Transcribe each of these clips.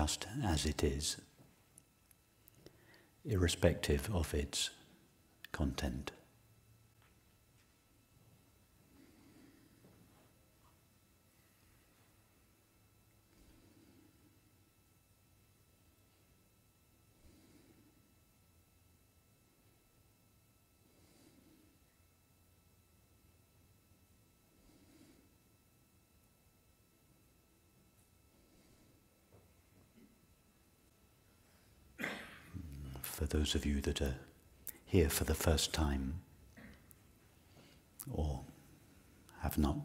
just as it is, irrespective of its content. for those of you that are here for the first time or have not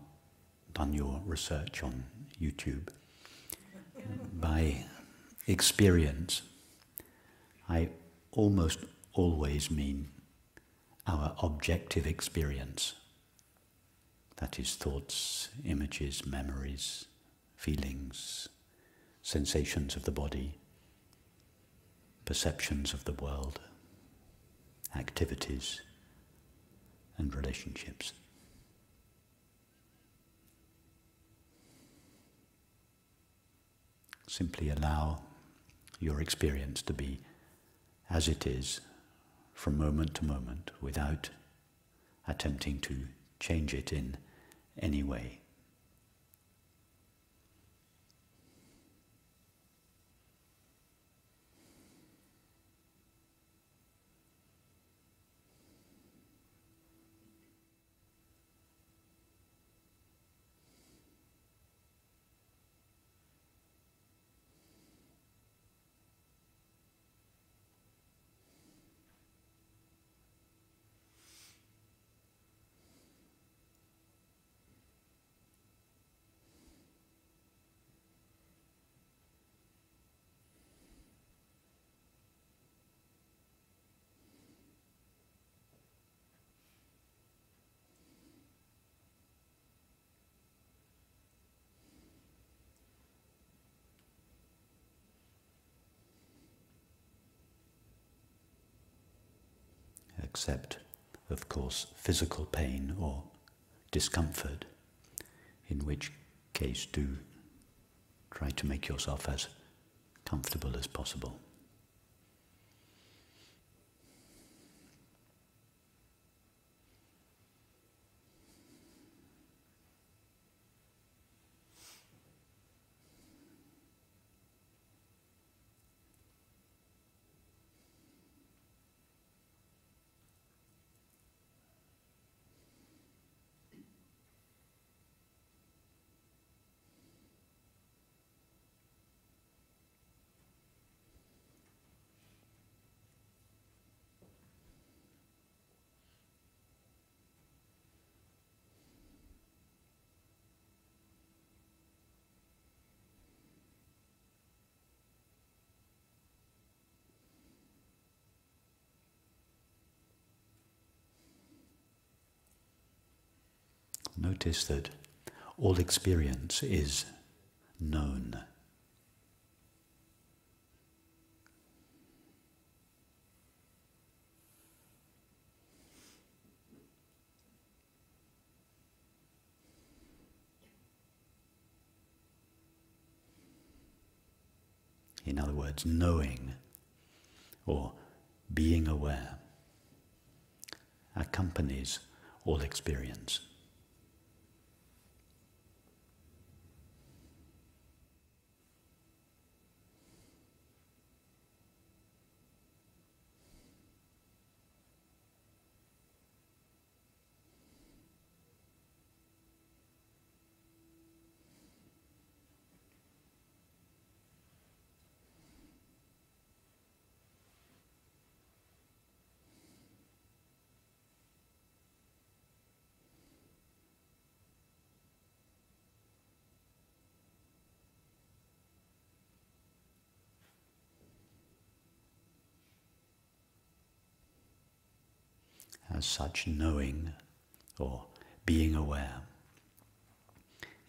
done your research on YouTube, by experience, I almost always mean our objective experience. That is, thoughts, images, memories, feelings, sensations of the body perceptions of the world, activities, and relationships. Simply allow your experience to be as it is from moment to moment without attempting to change it in any way. Except, of course, physical pain or discomfort, in which case do try to make yourself as comfortable as possible. Notice that all experience is known. In other words, knowing or being aware accompanies all experience. As such knowing or being aware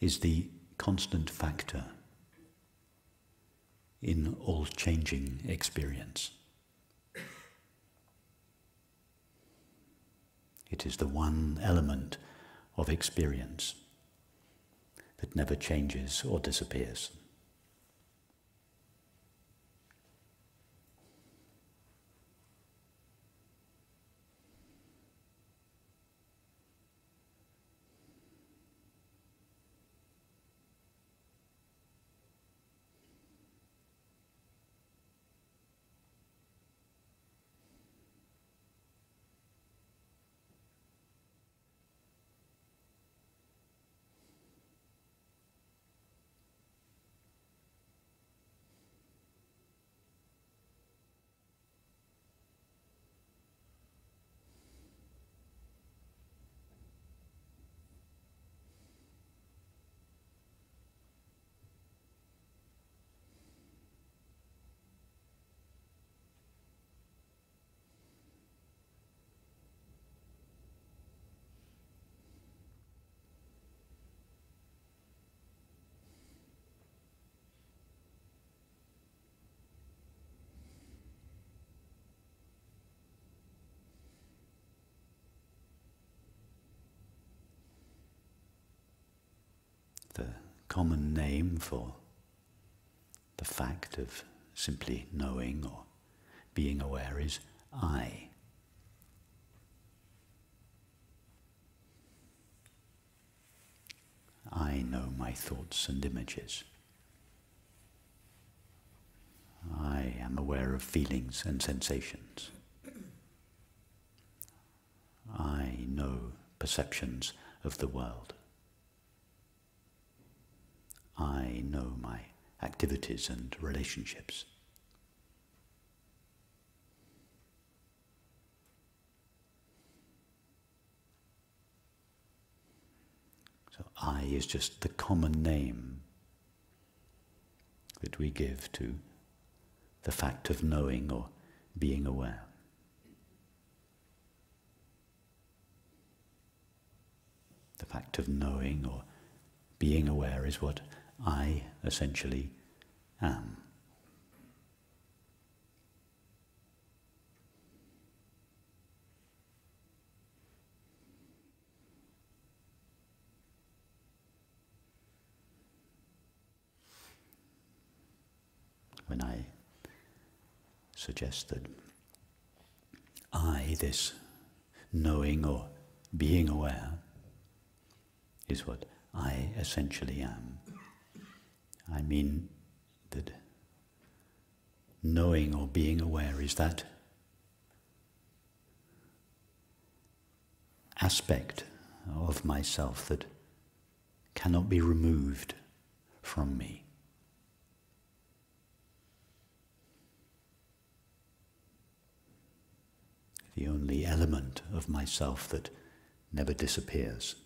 is the constant factor in all changing experience. It is the one element of experience that never changes or disappears. The common name for the fact of simply knowing or being aware is I. I know my thoughts and images. I am aware of feelings and sensations. I know perceptions of the world. I know my activities and relationships. So I is just the common name that we give to the fact of knowing or being aware. The fact of knowing or being aware is what I essentially am. When I suggest that I, this knowing or being aware, is what I essentially am. I mean that knowing or being aware is that aspect of myself that cannot be removed from me. The only element of myself that never disappears.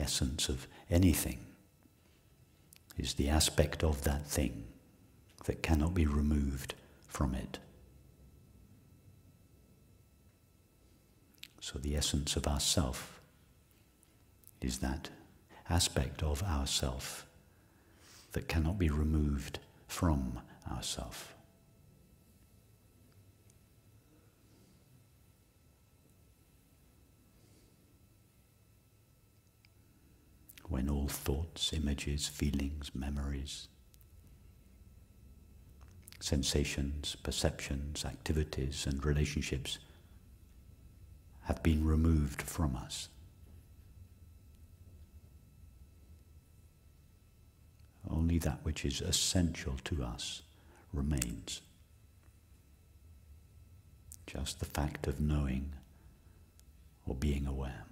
Essence of anything is the aspect of that thing that cannot be removed from it. So the essence of ourself is that aspect of ourself that cannot be removed from ourself. when all thoughts, images, feelings, memories, sensations, perceptions, activities, and relationships have been removed from us. Only that which is essential to us remains. Just the fact of knowing or being aware.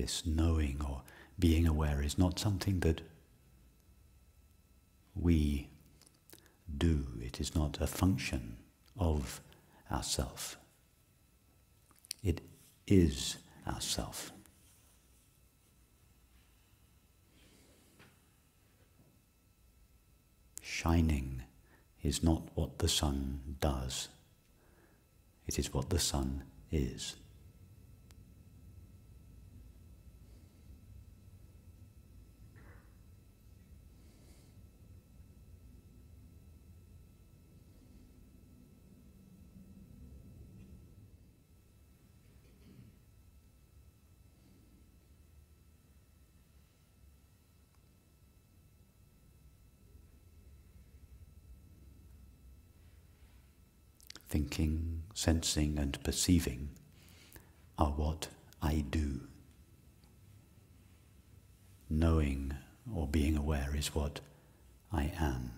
This knowing or being aware is not something that we do. It is not a function of ourself. It is ourself. Shining is not what the sun does, it is what the sun is. Thinking, sensing, and perceiving are what I do. Knowing or being aware is what I am.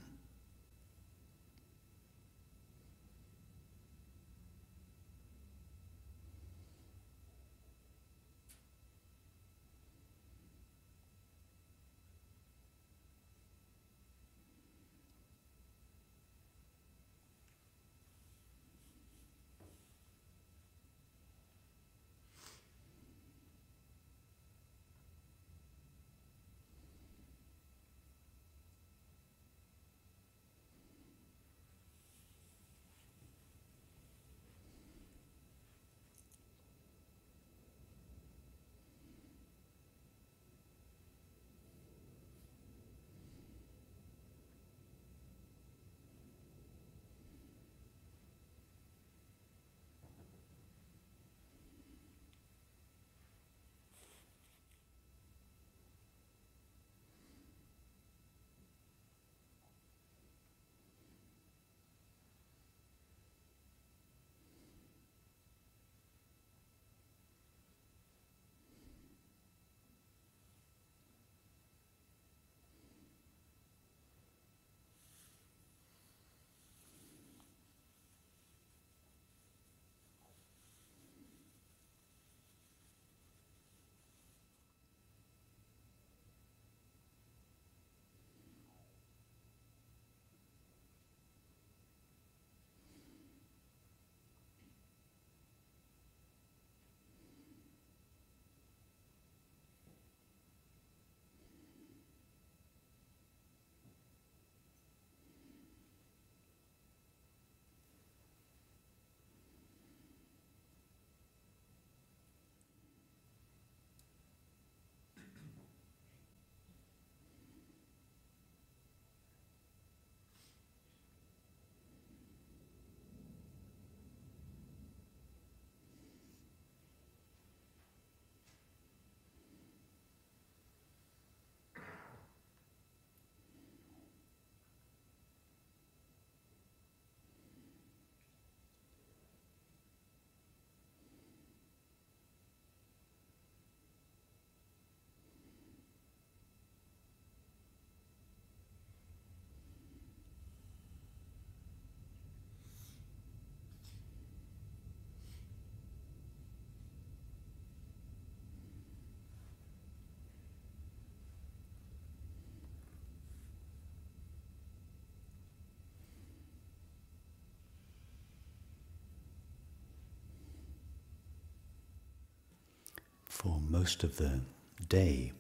For most of the day,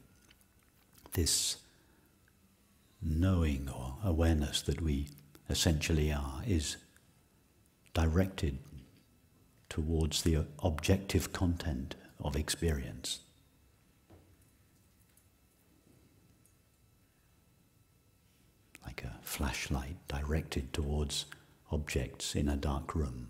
this knowing or awareness that we essentially are is directed towards the objective content of experience. Like a flashlight directed towards objects in a dark room.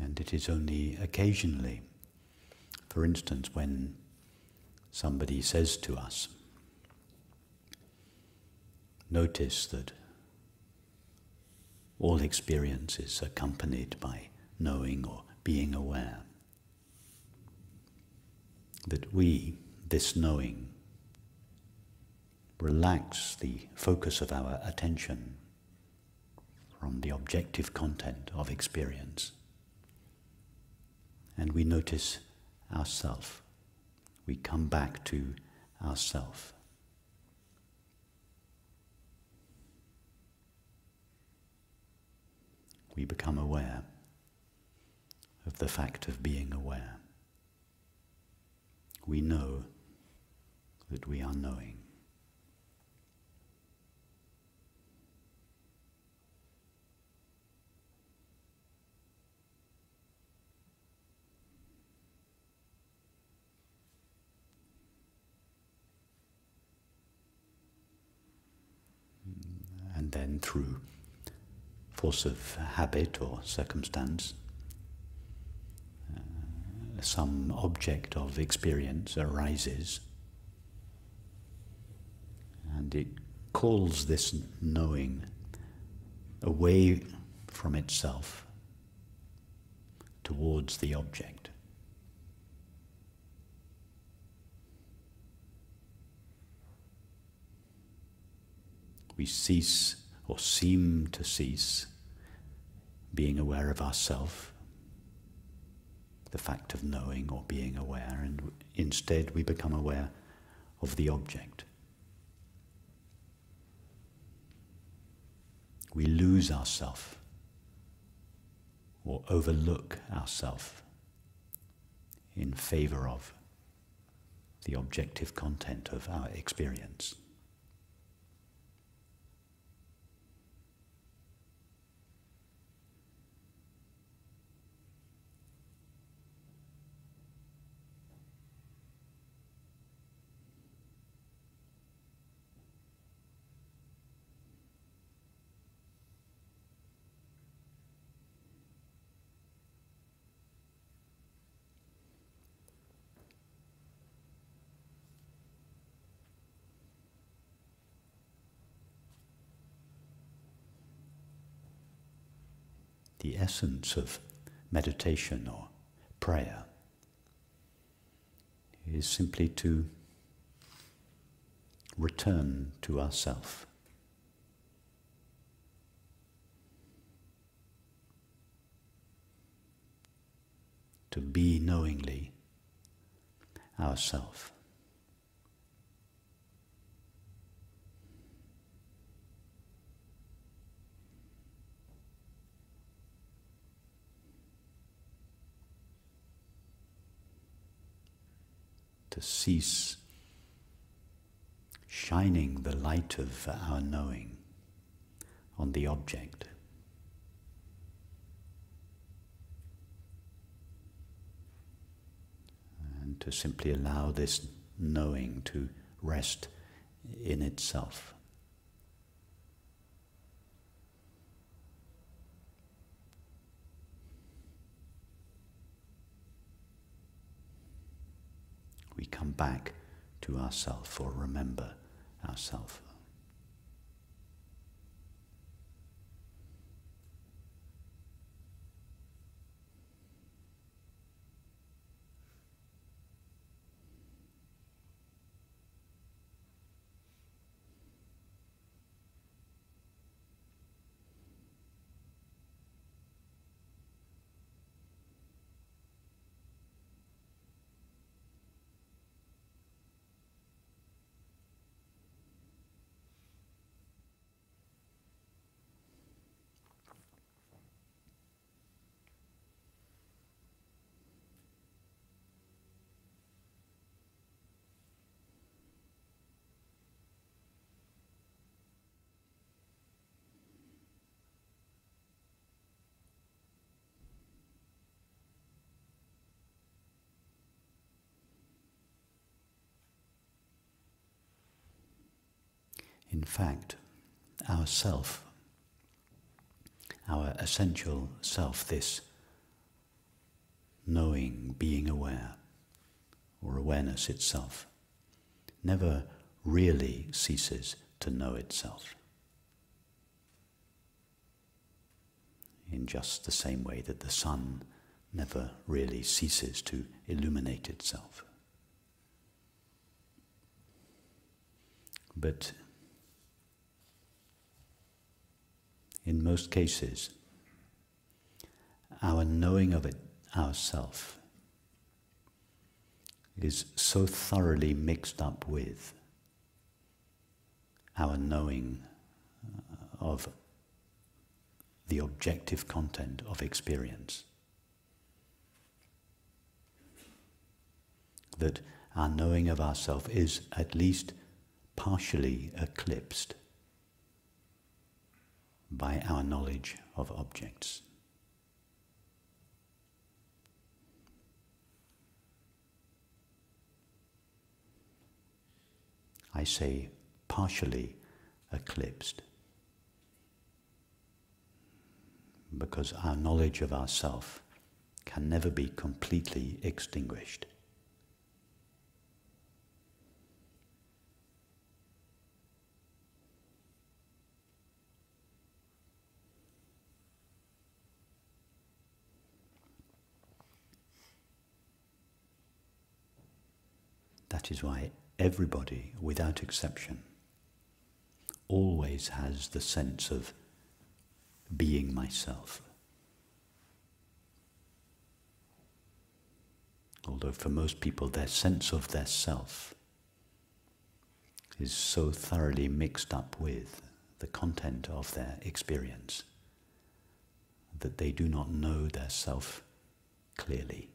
And it is only occasionally, for instance, when somebody says to us, notice that all experience is accompanied by knowing or being aware. That we, this knowing, relax the focus of our attention from the objective content of experience. And we notice ourself. We come back to ourself. We become aware of the fact of being aware. We know that we are knowing. And then through force of habit or circumstance, uh, some object of experience arises and it calls this knowing away from itself towards the object. we cease or seem to cease being aware of ourself, the fact of knowing or being aware, and instead we become aware of the object. We lose ourself or overlook ourself in favor of the objective content of our experience. the essence of meditation or prayer is simply to return to ourself. To be knowingly ourself. To cease shining the light of our knowing on the object. And to simply allow this knowing to rest in itself. We come back to ourself or remember ourself. In fact, our self, our essential self, this knowing, being aware, or awareness itself, never really ceases to know itself. In just the same way that the sun never really ceases to illuminate itself. But in most cases, our knowing of it ourself is so thoroughly mixed up with our knowing uh, of the objective content of experience. That our knowing of ourself is at least partially eclipsed by our knowledge of objects. I say partially eclipsed because our knowledge of ourself can never be completely extinguished. That is why everybody, without exception, always has the sense of being myself. Although for most people, their sense of their self is so thoroughly mixed up with the content of their experience that they do not know their self clearly.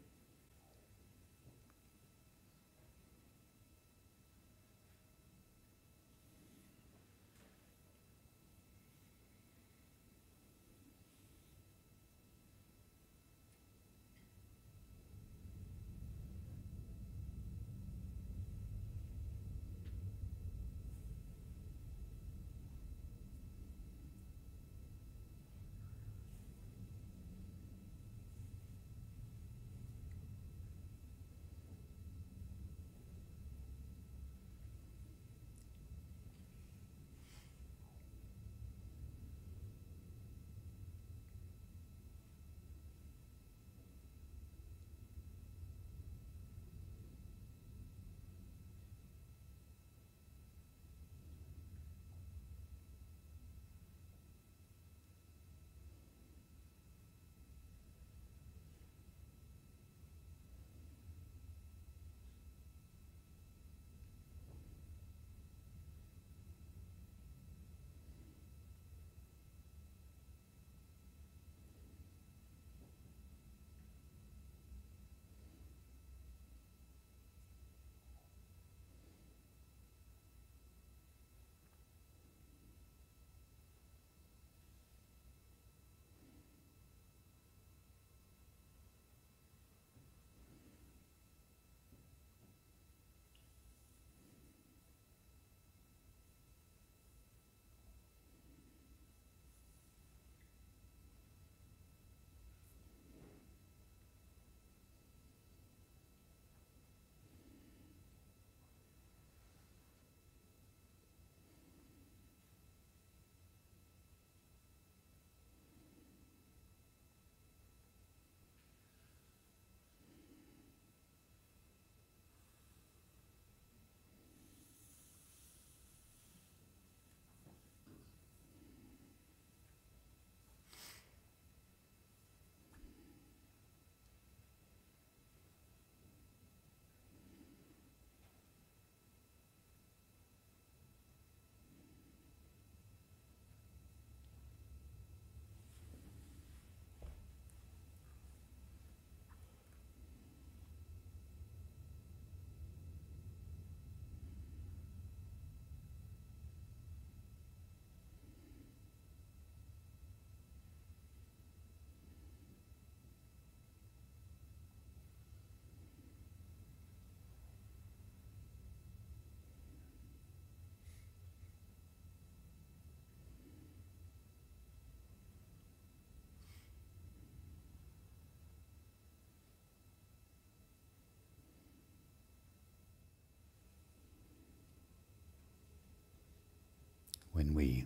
When we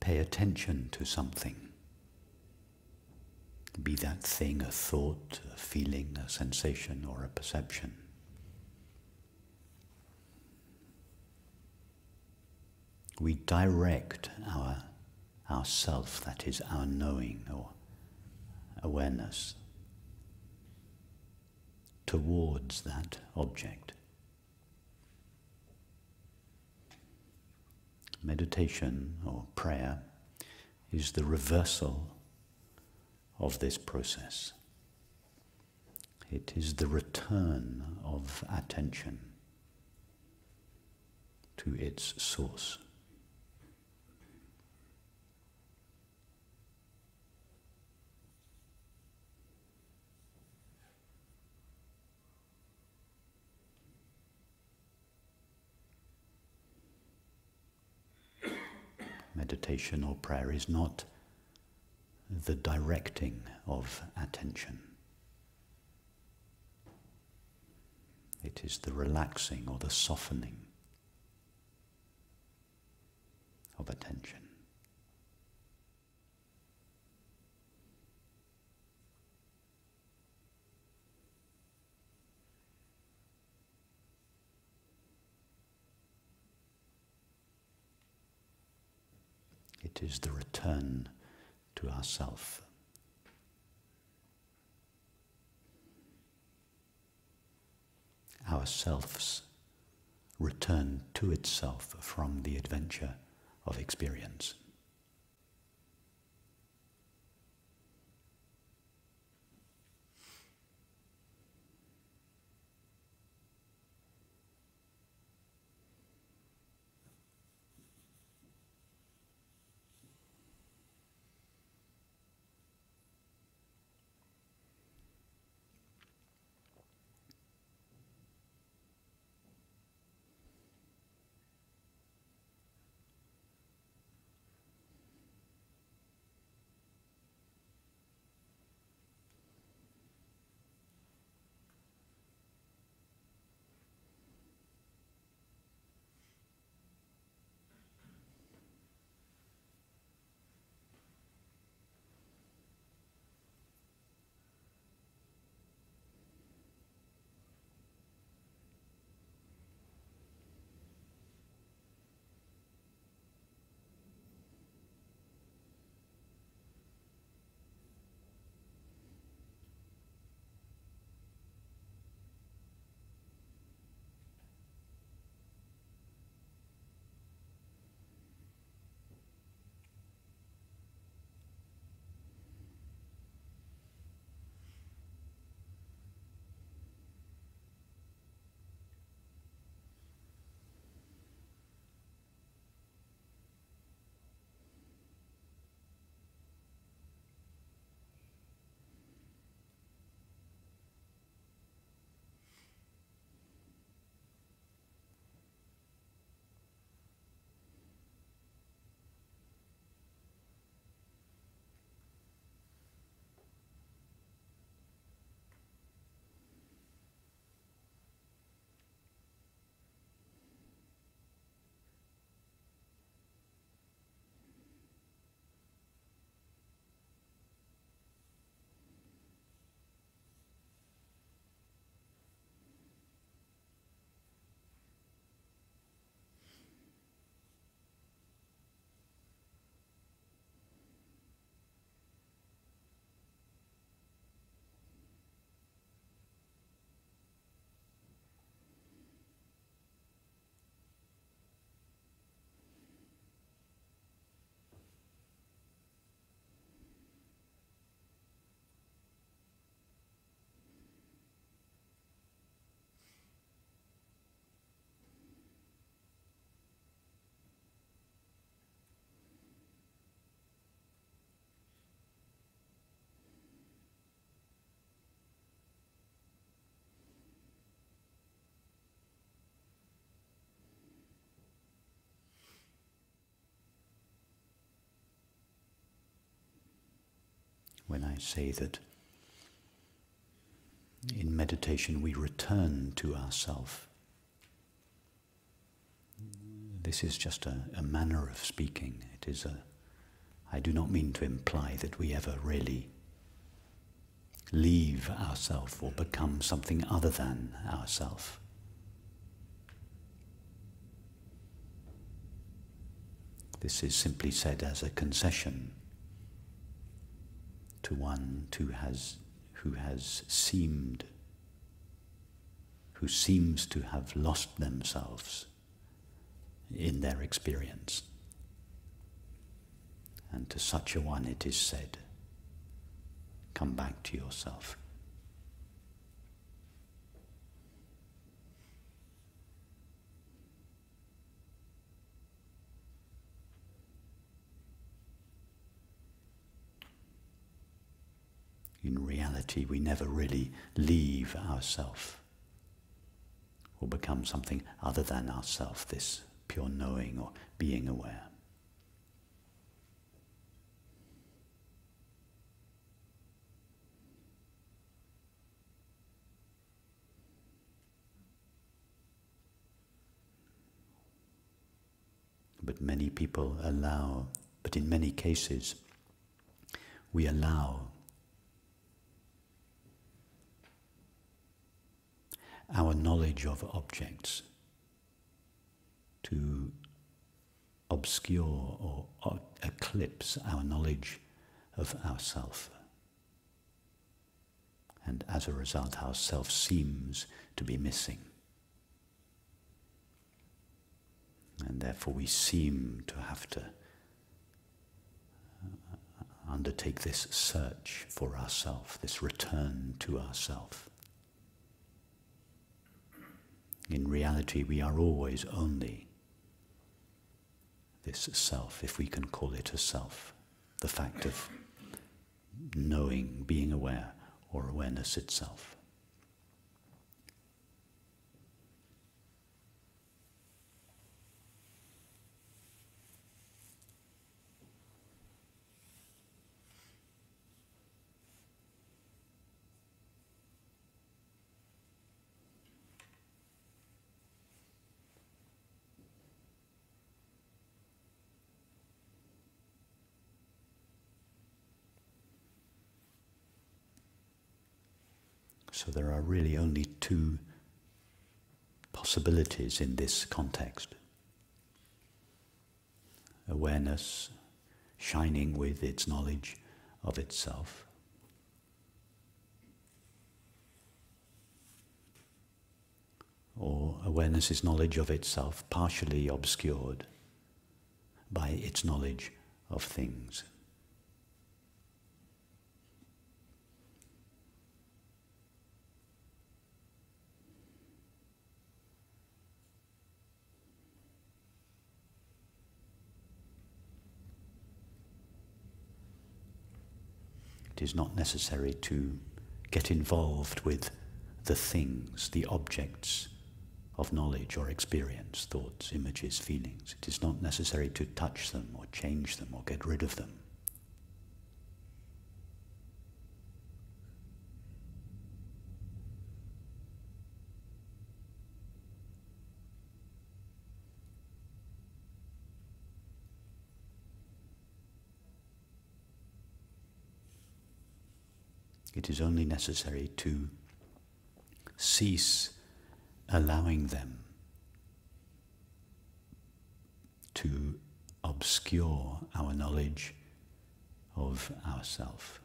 pay attention to something, be that thing a thought, a feeling, a sensation, or a perception. We direct our, our self, that is our knowing or awareness, towards that object. Meditation or prayer is the reversal of this process. It is the return of attention to its source. Meditation or prayer is not the directing of attention. It is the relaxing or the softening of attention. Is the return to ourself. Ourselves return to itself from the adventure of experience. When I say that in meditation we return to ourself. this is just a, a manner of speaking. It is a. I do not mean to imply that we ever really leave ourself or become something other than ourself. This is simply said as a concession to one who has, who has seemed, who seems to have lost themselves in their experience. And to such a one it is said, come back to yourself. In reality, we never really leave ourself or become something other than ourself, this pure knowing or being aware. But many people allow, but in many cases, we allow our knowledge of objects to obscure or, eclipse our knowledge of ourself. And as a result, our self seems to be missing. And therefore, we seem to have to uh, undertake this search for ourself, this return to ourself. In reality, we are always only this self, if we can call it a self, the fact of knowing, being aware, or awareness itself. So there are really only two possibilities in this context awareness shining with its knowledge of itself. Or awareness is knowledge of itself partially obscured by its knowledge of things. It is not necessary to get involved with the things, the objects of knowledge or experience, thoughts, images, feelings. It is not necessary to touch them or change them or get rid of them. It is only necessary to cease allowing them to obscure our knowledge of ourself.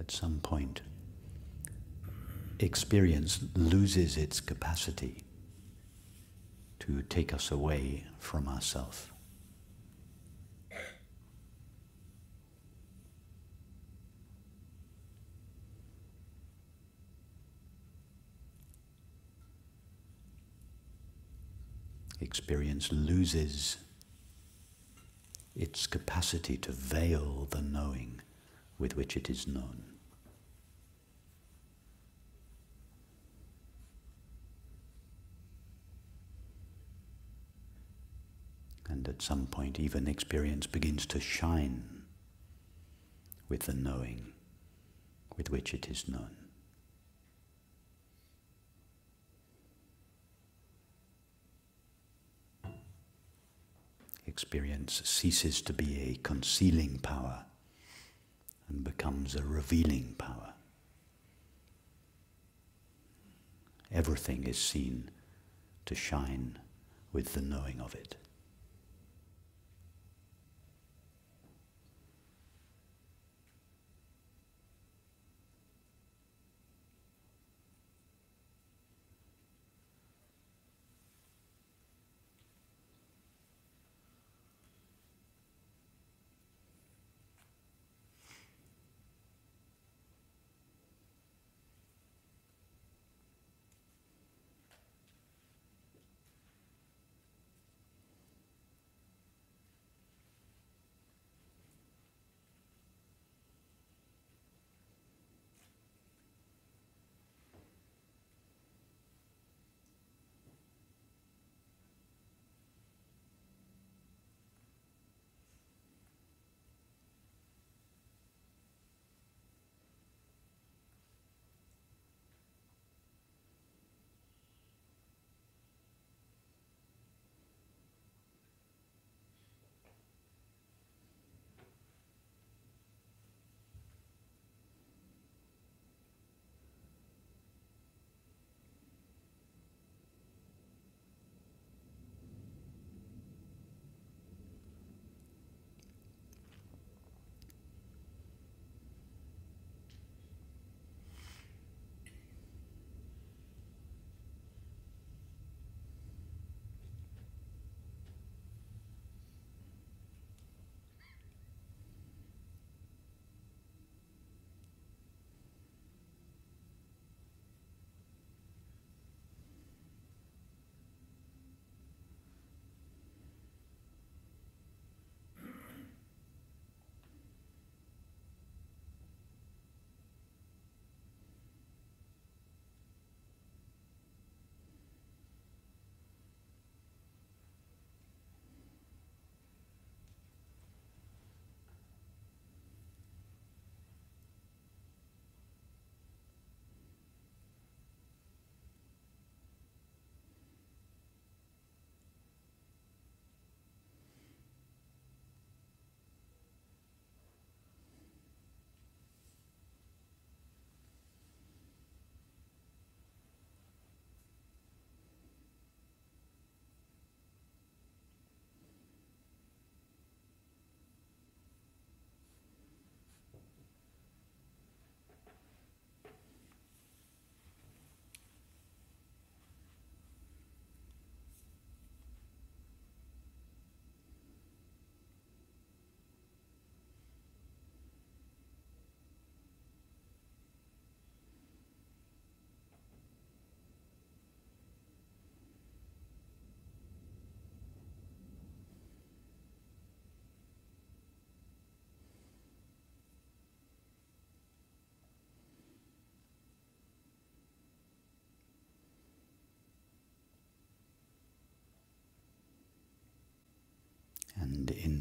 At some point, experience loses its capacity to take us away from ourself. Experience loses its capacity to veil the knowing with which it is known. And at some point, even experience begins to shine with the knowing with which it is known. Experience ceases to be a concealing power and becomes a revealing power. Everything is seen to shine with the knowing of it.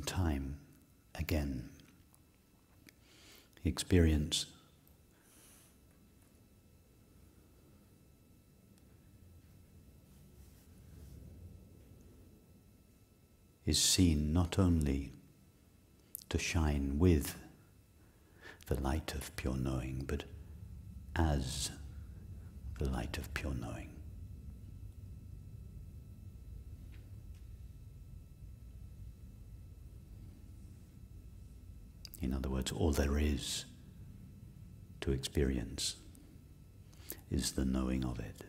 Time again. Experience is seen not only to shine with the light of pure knowing, but as the light of pure knowing. In other words, all there is to experience is the knowing of it.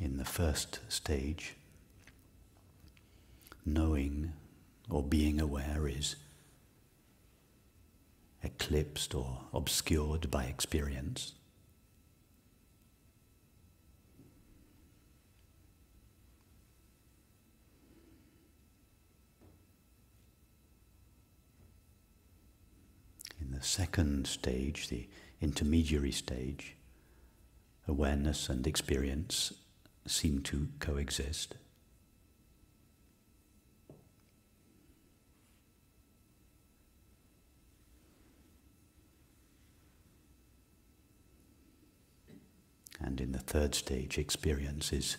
In the first stage, knowing or being aware is eclipsed or obscured by experience. In the second stage, the intermediary stage, awareness and experience seem to coexist. And in the third stage, experience is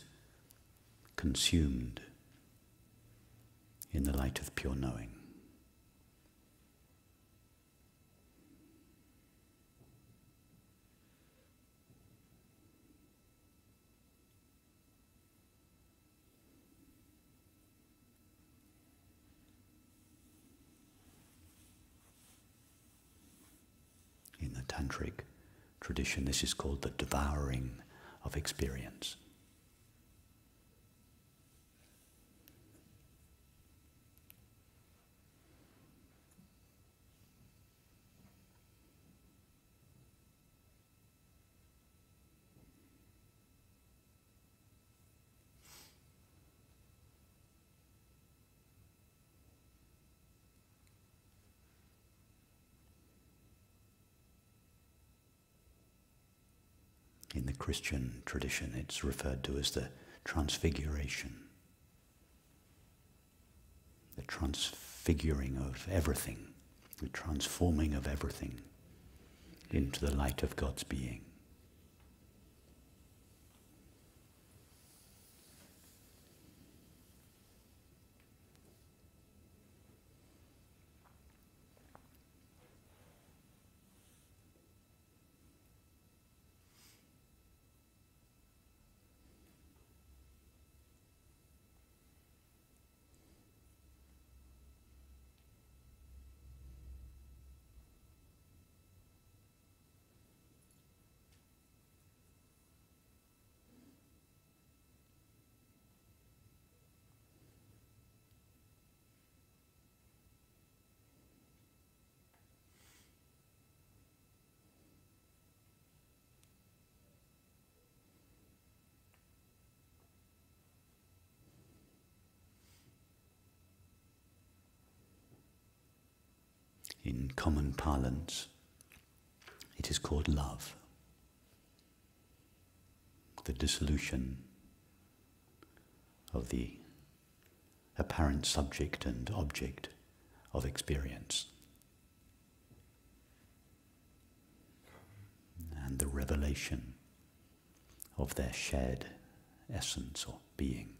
consumed in the light of pure knowing. Tantric tradition, this is called the devouring of experience. In the Christian tradition, it's referred to as the transfiguration, the transfiguring of everything, the transforming of everything into the light of God's being. In common parlance, it is called love. The dissolution of the apparent subject and object of experience. And the revelation of their shared essence or being.